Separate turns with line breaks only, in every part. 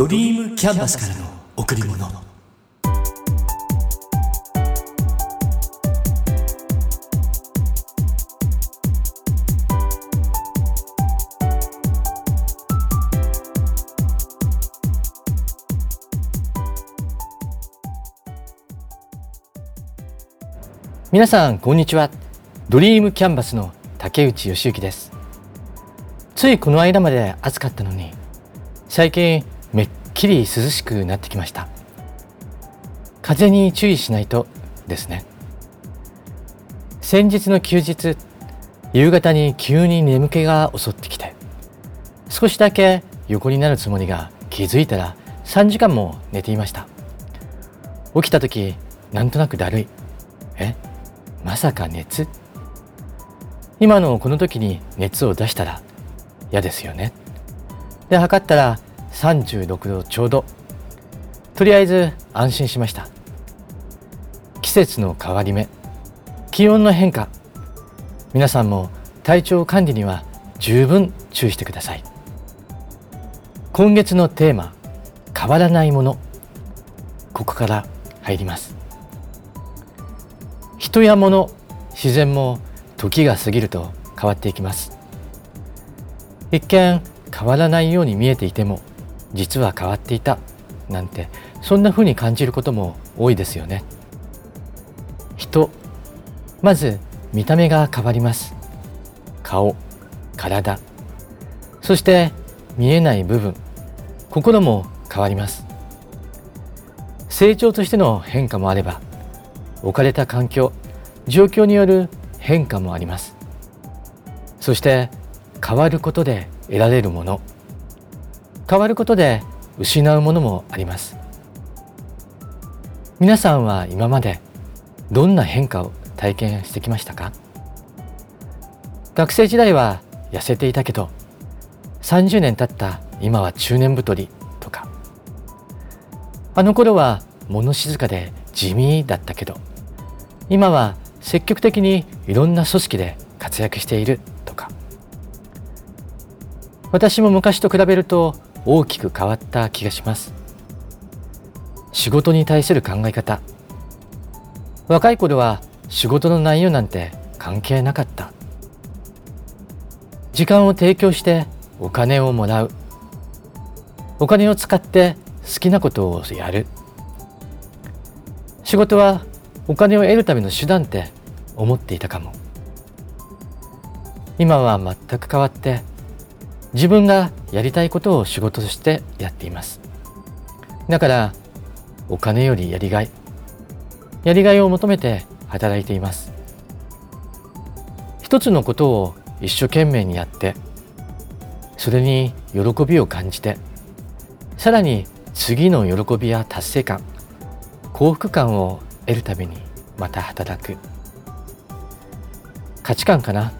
ドリームキャンバスからの贈り物。
皆さんこんにちは。ドリームキャンバスの竹内義之です。ついこの間まで暑かったのに最近きり涼しくなってきました。風に注意しないとですね。先日の休日夕方に急に眠気が襲ってきて少しだけ横になるつもりが気づいたら3時間も寝ていました。起きた時なんとなくだるい。え？まさか熱？今のこの時に熱を出したら嫌ですよね。で測ったら36度ちょうど。とりあえず安心しました。季節の変わり目。気温の変化。皆さんも体調管理には十分注意してください。今月のテーマ。変わらないもの。ここから入ります。人や物。自然も時が過ぎると変わっていきます。一見変わらないように見えていても。実は変わっていたなんてそんな風に感じることも多いですよね。人まず見た目が変わります。顔体。そして見えない部分。心も変わります。成長としての変化もあれば置かれた環境状況による変化もあります。そして変わることで得られるもの。変わることで失うものもあります。皆さんは今までどんな変化を体験してきましたか？学生時代は痩せていたけど30年経った今は中年太りとか。あの頃は物静かで地味だったけど今は積極的にいろんな組織で活躍しているとか。私も昔と比べると大きく変わった気がします。仕事に対する考え方。若い頃は仕事の内容なんて関係なかった。時間を提供してお金をもらう。お金を使って好きなことをやる。仕事はお金を得るための手段って思っていたかも。今は全く変わって自分がやりたいことを仕事としてやっています。だからお金よりやりがいやりがいを求めて働いています。一つのことを一生懸命にやってそれに喜びを感じてさらに次の喜びや達成感幸福感を得るためにまた働く。価値観かな？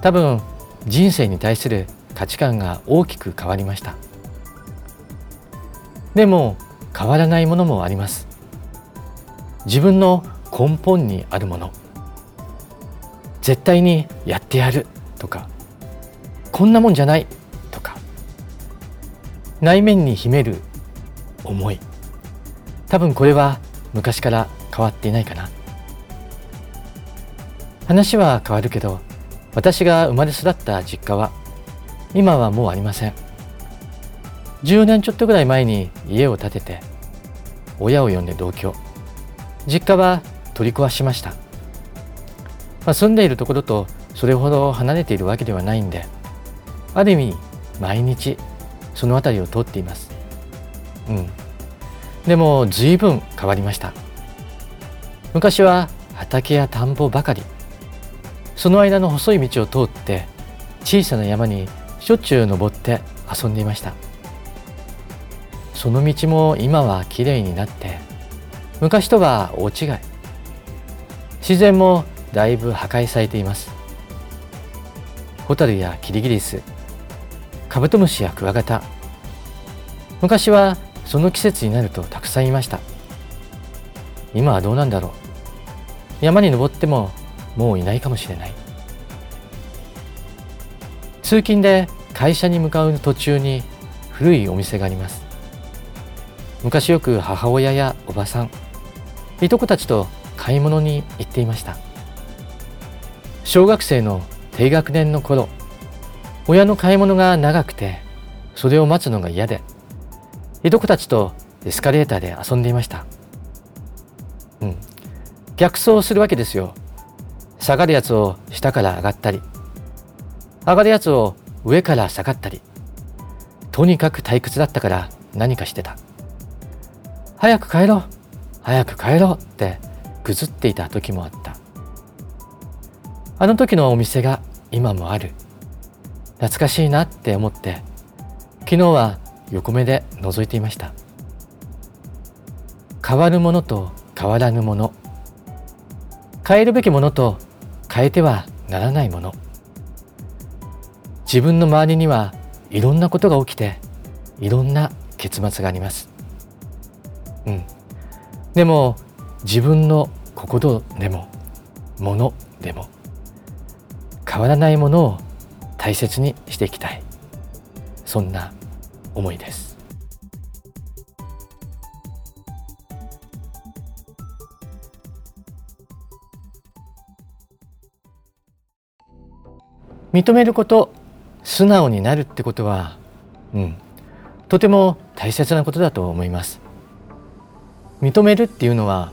多分人生に対する価値観が大きく変わりました。でも変わらないものもあります。自分の根本にあるもの。絶対にやってやるとか。こんなもんじゃない。とか。内面に秘める思い。多分これは昔から変わっていないかな。話は変わるけど私が生まれ育った実家は今はもうありません。10年ちょっとぐらい前に家を建てて親を呼んで同居。実家は取り壊しました、まあ、住んでいるところとそれほど離れているわけではないんである意味毎日その辺りを通っています。うん。でも随分変わりました。昔は畑や田んぼばかり。その間の細い道を通って小さな山にしょっちゅう登って遊んでいました。その道も今はきれいになって昔とは大違い。自然もだいぶ破壊されています。ホタルやキリギリスカブトムシやクワガタ昔はその季節になるとたくさんいました。今はどうなんだろう。山に登ってももういないかもしれない。通勤で会社に向かう途中に古いお店があります。昔よく母親やおばさんいとこたちと買い物に行っていました。小学生の低学年の頃親の買い物が長くてそれを待つのが嫌でいとこたちとエスカレーターで遊んでいました。うん。逆走するわけですよ。下がるやつを下から上がったり上がるやつを上から下がったりとにかく退屈だったから何かしてた。早く帰ろう早く帰ろうってぐずっていた時もあった。あの時のお店が今もある。懐かしいなって思って昨日は横目で覗いていました。変わるものと変わらぬもの。変えるべきものと変えてはならないもの。自分の周りにはいろんなことが起きていろんな結末があります。うん。でも自分の心でもものでも変わらないものを大切にしていきたい。そんな思いです。認めること素直になるってことはうんとても大切なことだと思います。認めるっていうのは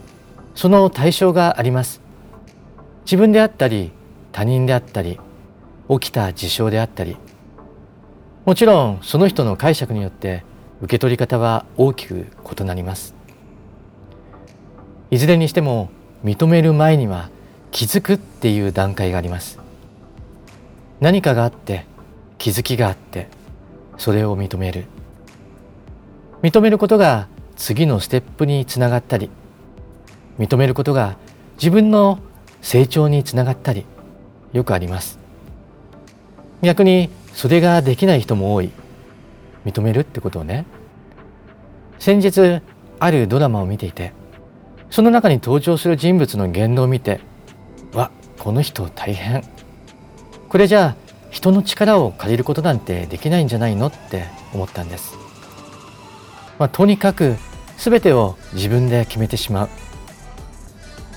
その対象があります。自分であったり他人であったり起きた事象であったり。もちろんその人の解釈によって受け取り方は大きく異なります。いずれにしても認める前には気づくっていう段階があります。何かがあって気づきがあってそれを認める。認めることが次のステップにつながったり認めることが自分の成長につながったりよくあります。逆にそれができない人も多い。認めるってことをね。先日あるドラマを見ていてその中に登場する人物の言動を見てわこの人大変。これじゃあ人の力を借りることなんてできないんじゃないのって思ったんです、まあ、とにかく全てを自分で決めてしまう。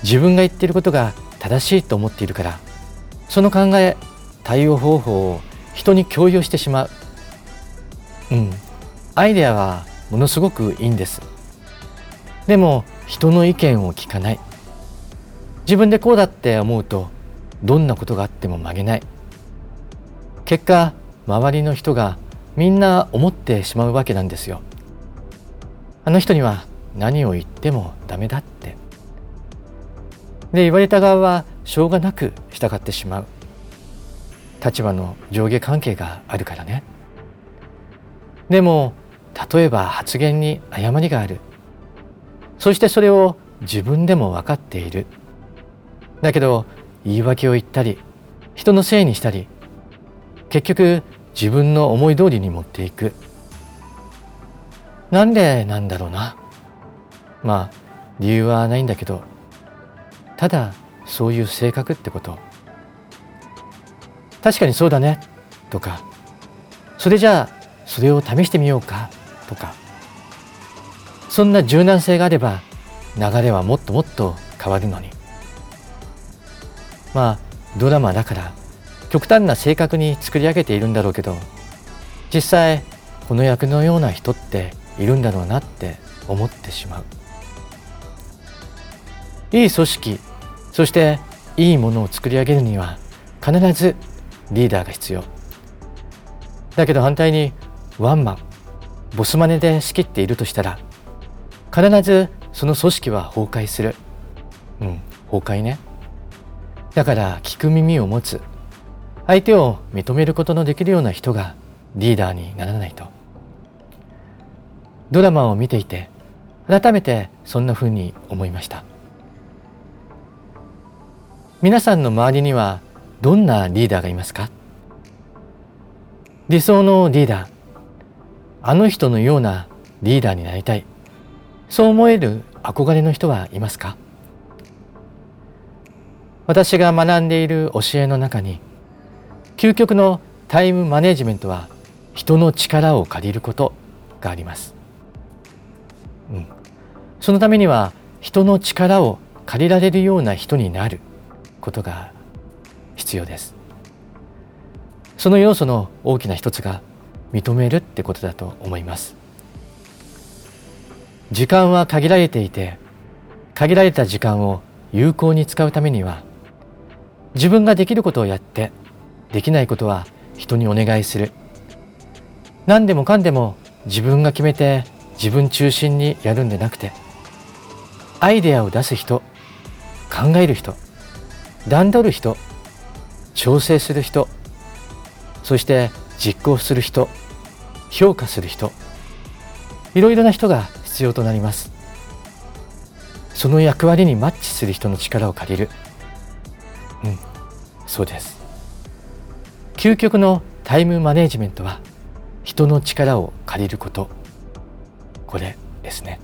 自分が言っていることが正しいと思っているから。その考え対応方法を人に共有してしまう。うん。アイデアはものすごくいいんです。でも人の意見を聞かない。自分でこうだって思うとどんなことがあっても曲げない。結果周りの人がみんな思ってしまうわけなんですよ。あの人には何を言ってもダメだって。で言われた側はしょうがなく従ってしまう。立場の上下関係があるからね。でも例えば発言に誤りがある。そしてそれを自分でも分かっている。だけど言い訳を言ったり人のせいにしたり結局自分の思い通りに持っていく。なんでなんだろうな。まあ理由はないんだけどただそういう性格ってこと。確かにそうだね。とかそれじゃあそれを試してみようか。とか。そんな柔軟性があれば流れはもっともっと変わるのに。まあドラマだから極端な性格に作り上げているんだろうけど実際この役のような人っているんだろうなって思ってしまう。いい組織そしていいものを作り上げるには必ずリーダーが必要。だけど反対にワンマンボスマネで仕切っているとしたら必ずその組織は崩壊する。うん崩壊ね。だから聞く耳を持つ。相手を認めることのできるような人がリーダーにならないと。ドラマを見ていて改めてそんなふうに思いました。皆さんの周りにはどんなリーダーがいますか？理想のリーダーあの人のようなリーダーになりたいそう思える憧れの人はいますか？私が学んでいる教えの中に究極のタイムマネジメントは人の力を借りることがあります、うん、そのためには人の力を借りられるような人になることが必要です。その要素の大きな一つが認めるってことだと思います。時間は限られていて限られた時間を有効に使うためには自分ができることをやってできないことは人にお願いする。何でもかんでも自分が決めて自分中心にやるんでなくてアイデアを出す人考える人段取る人調整する人そして実行する人評価する人いろいろな人が必要となります。その役割にマッチする人の力を借りる。うんそうです。究極のタイムマネジメントは人の力を借りること。これですね。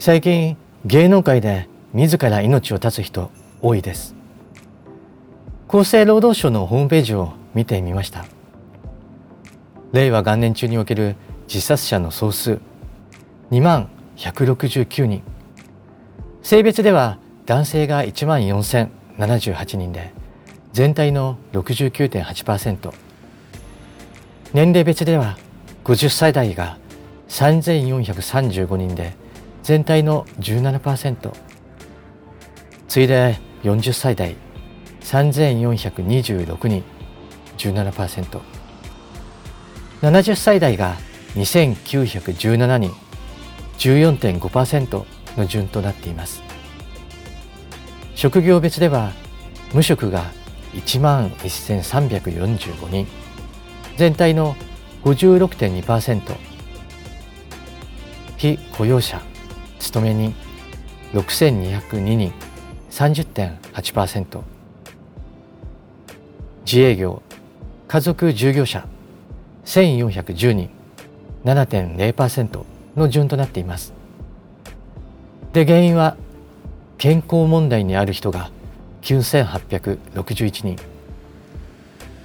最近芸能界で自ら命を絶つ人多いです。厚生労働省のホームページを見てみました。令和元年中における自殺者の総数2万169人。性別では男性が1万4078人で全体の69.8%年齢別では50歳代が3435人で全体の17%次いで40歳代3426人 17%70 歳代が2917人。14.5%の順となっています。職業別では無職が1万1345人。全体の56.2%非雇用者勤め人6202人。30.8%自営業家族従業者1410人。7.0%の順となっています。で原因は健康問題にある人が9861人。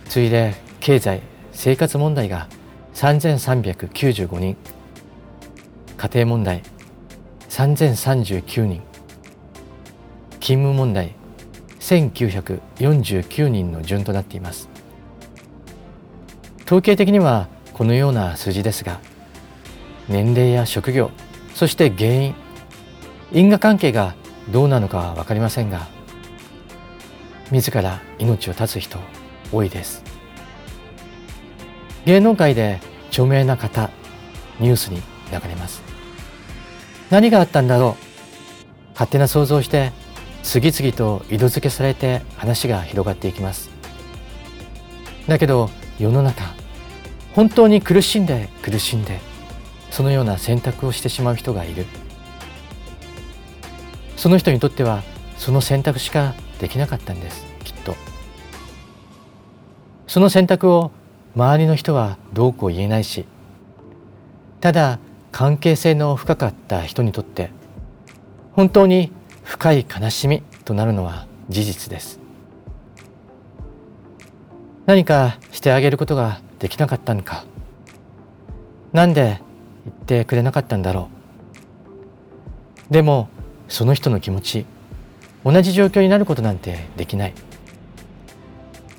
次いで経済生活問題が3395人。家庭問題3039人。勤務問題1949人の順となっています。統計的にはこのような数字ですが年齢や職業そして原因因果関係がどうなのかは分かりませんが自ら命を絶つ人多いです。芸能界で著名な方ニュースに流れます。何があったんだろう勝手な想像して次々と色付けされて話が広がっていきます。だけど世の中本当に苦しんで苦しんでそのような選択をしてしまう人がいる。その人にとってはその選択しかできなかったんですきっと。その選択を周りの人はどうこう言えないしただ関係性の深かった人にとって本当に深い悲しみとなるのは事実です。何かしてあげることができなかったのか。なんで言ってくれなかったんだろう。でもその人の気持ち同じ状況になることなんてできない。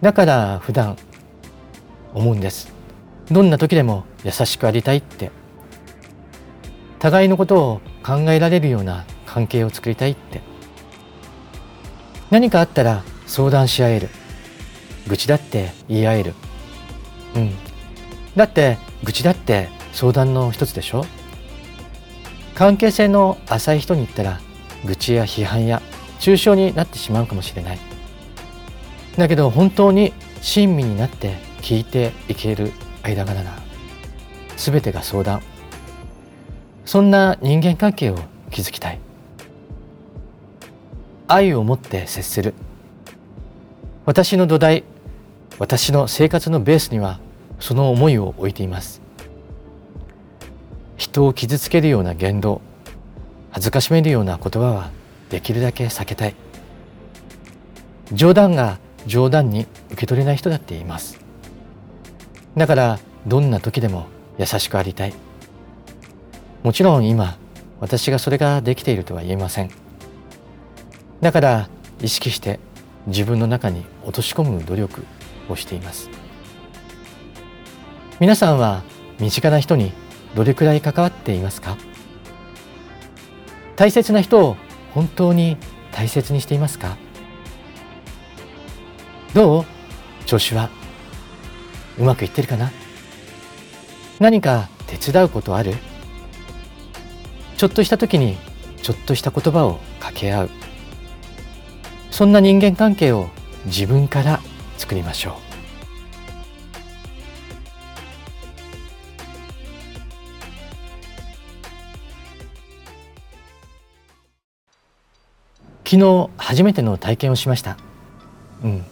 だから普段思うんです。どんな時でも優しくありたいって。互いのことを考えられるような関係を作りたいって。何かあったら相談し合える。愚痴だって言い合える。うん。だって愚痴だって相談の一つでしょ？関係性の浅い人に言ったら愚痴や批判や抽象になってしまうかもしれない。だけど本当に親身になって聞いていける間柄なら全てが相談。そんな人間関係を築きたい。愛を持って接する。私の土台私の生活のベースにはその思いを置いています。人を傷つけるような言動恥ずかしめるような言葉はできるだけ避けたい。冗談が冗談に受け取れない人だっています。だからどんな時でも優しくありたい。もちろん今私がそれができているとは言えません。だから意識して自分の中に落とし込む努力をしています。皆さんは身近な人にどれくらい関わっていますか？大切な人を本当に大切にしていますか？どう？調子は？うまくいってるかな？何か手伝うことある？ちょっとした時にちょっとした言葉を掛け合う。そんな人間関係を自分から作りましょう。昨日初めての体験をしました。うん。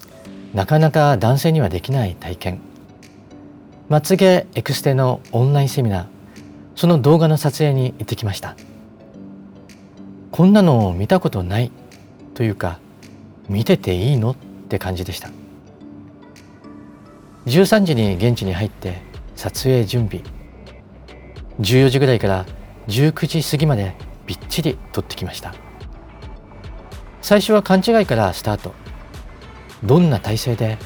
なかなか男性にはできない体験。まつげエクステのオンラインセミナー。その動画の撮影に行ってきました。こんなのを見たことないというか見てていいのって感じでした。13時に現地に入って撮影準備。14時ぐらいから19時過ぎまでびっちり撮ってきました。最初は勘違いからスタート。どんな体勢で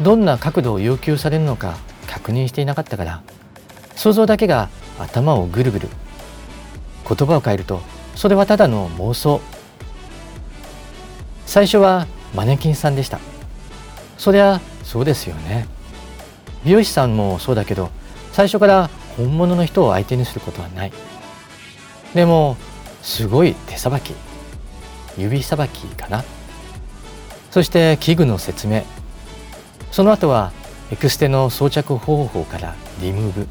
どんな角度を要求されるのか確認していなかったから。想像だけが頭をぐるぐる。言葉を変えるとそれはただの妄想。最初はマネキンさんでした。そりゃそうですよね。美容師さんもそうだけど最初から本物の人を相手にすることはない。でもすごい手さばき。指さばきかな。そして器具の説明。その後はエクステの装着方法からリムーブ、うん、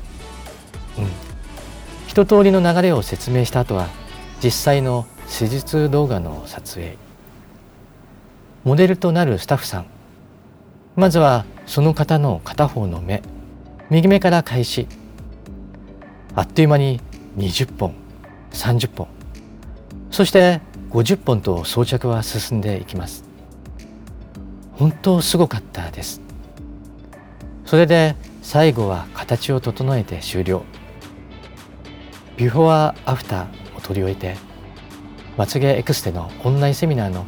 一通りの流れを説明した後は実際の施術動画の撮影。モデルとなるスタッフさん。まずはその方の片方の目。右目から開始。あっという間に20本30本。そして50本と装着は進んでいきます。本当すごかったです。それで最後は形を整えて終了。ビフォーアフターを取り終えてまつげエクステのオンラインセミナーの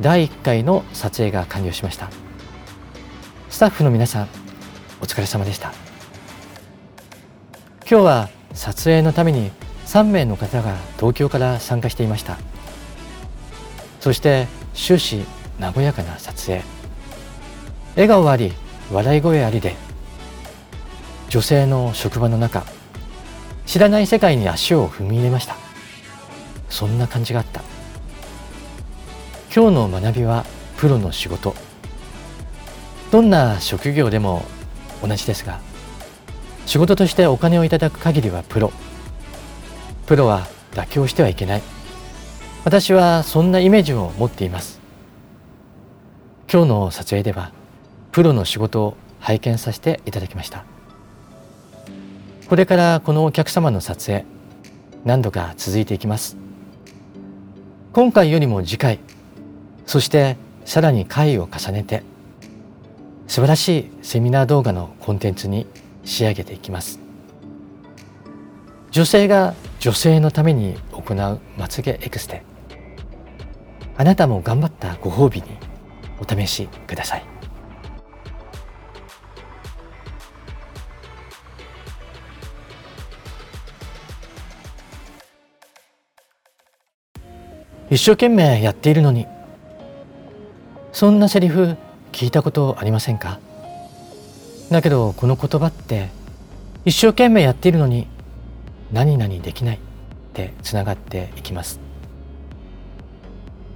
第1回の撮影が完了しました。スタッフの皆さんお疲れ様でした。今日は撮影のために3名の方が東京から参加していました。そして終始和やかな撮影。笑顔あり笑い声ありで女性の職場の中知らない世界に足を踏み入れました。そんな感じがあった。今日の学びはプロの仕事。どんな職業でも同じですが仕事としてお金をいただく限りはプロ。プロは妥協してはいけない。私はそんなイメージを持っています。今日の撮影ではプロの仕事を拝見させていただきました。これからこのお客様の撮影何度か続いていきます。今回よりも次回そしてさらに回を重ねて素晴らしいセミナー動画のコンテンツに仕上げていきます。女性が女性のために行うまつげエクステ。あなたも頑張ったご褒美にお試しください。一生懸命やっているのに。そんなセリフ聞いたことありませんか？だけどこの言葉って一生懸命やっているのに何々できないってつながっていきます。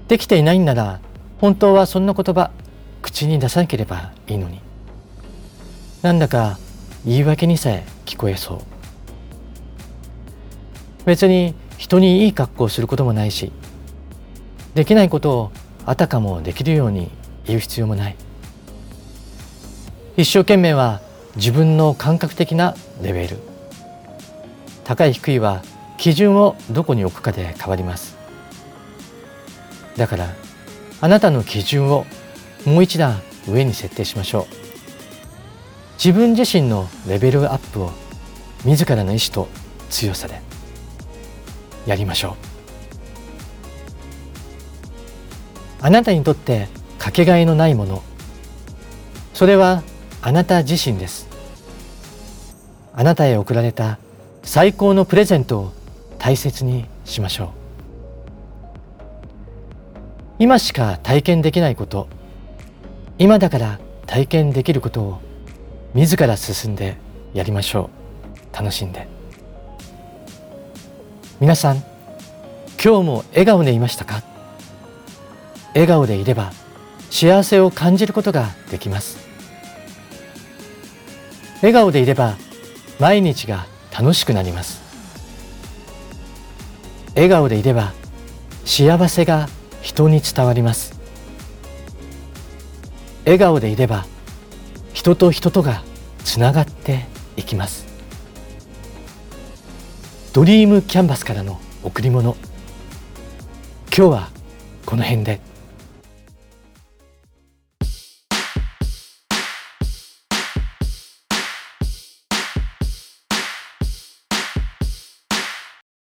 できていないんなら本当はそんな言葉口に出さなければいいのに。なんだか言い訳にさえ聞こえそう。別に人にいい格好をすることもないしできないことをあたかもできるように言う必要もない。一生懸命は自分の感覚的なレベル。高い低いは基準をどこに置くかで変わります。だからあなたの基準をもう一段上に設定しましょう。自分自身のレベルアップを自らの意志と強さでやりましょう。あなたにとってかけがえのないもの。それはあなた自身です。あなたへ贈られた最高のプレゼントを大切にしましょう。今しか体験できないこと。今だから体験できることを自ら進んでやりましょう。楽しんで。皆さん今日も笑顔でいましたか？笑顔でいれば幸せを感じることができます。笑顔でいれば毎日が楽しくなります。笑顔でいれば幸せが人に伝わります。笑顔でいれば人と人とがつながっていきます。ドリームキャンバスからの贈り物。今日はこの辺で。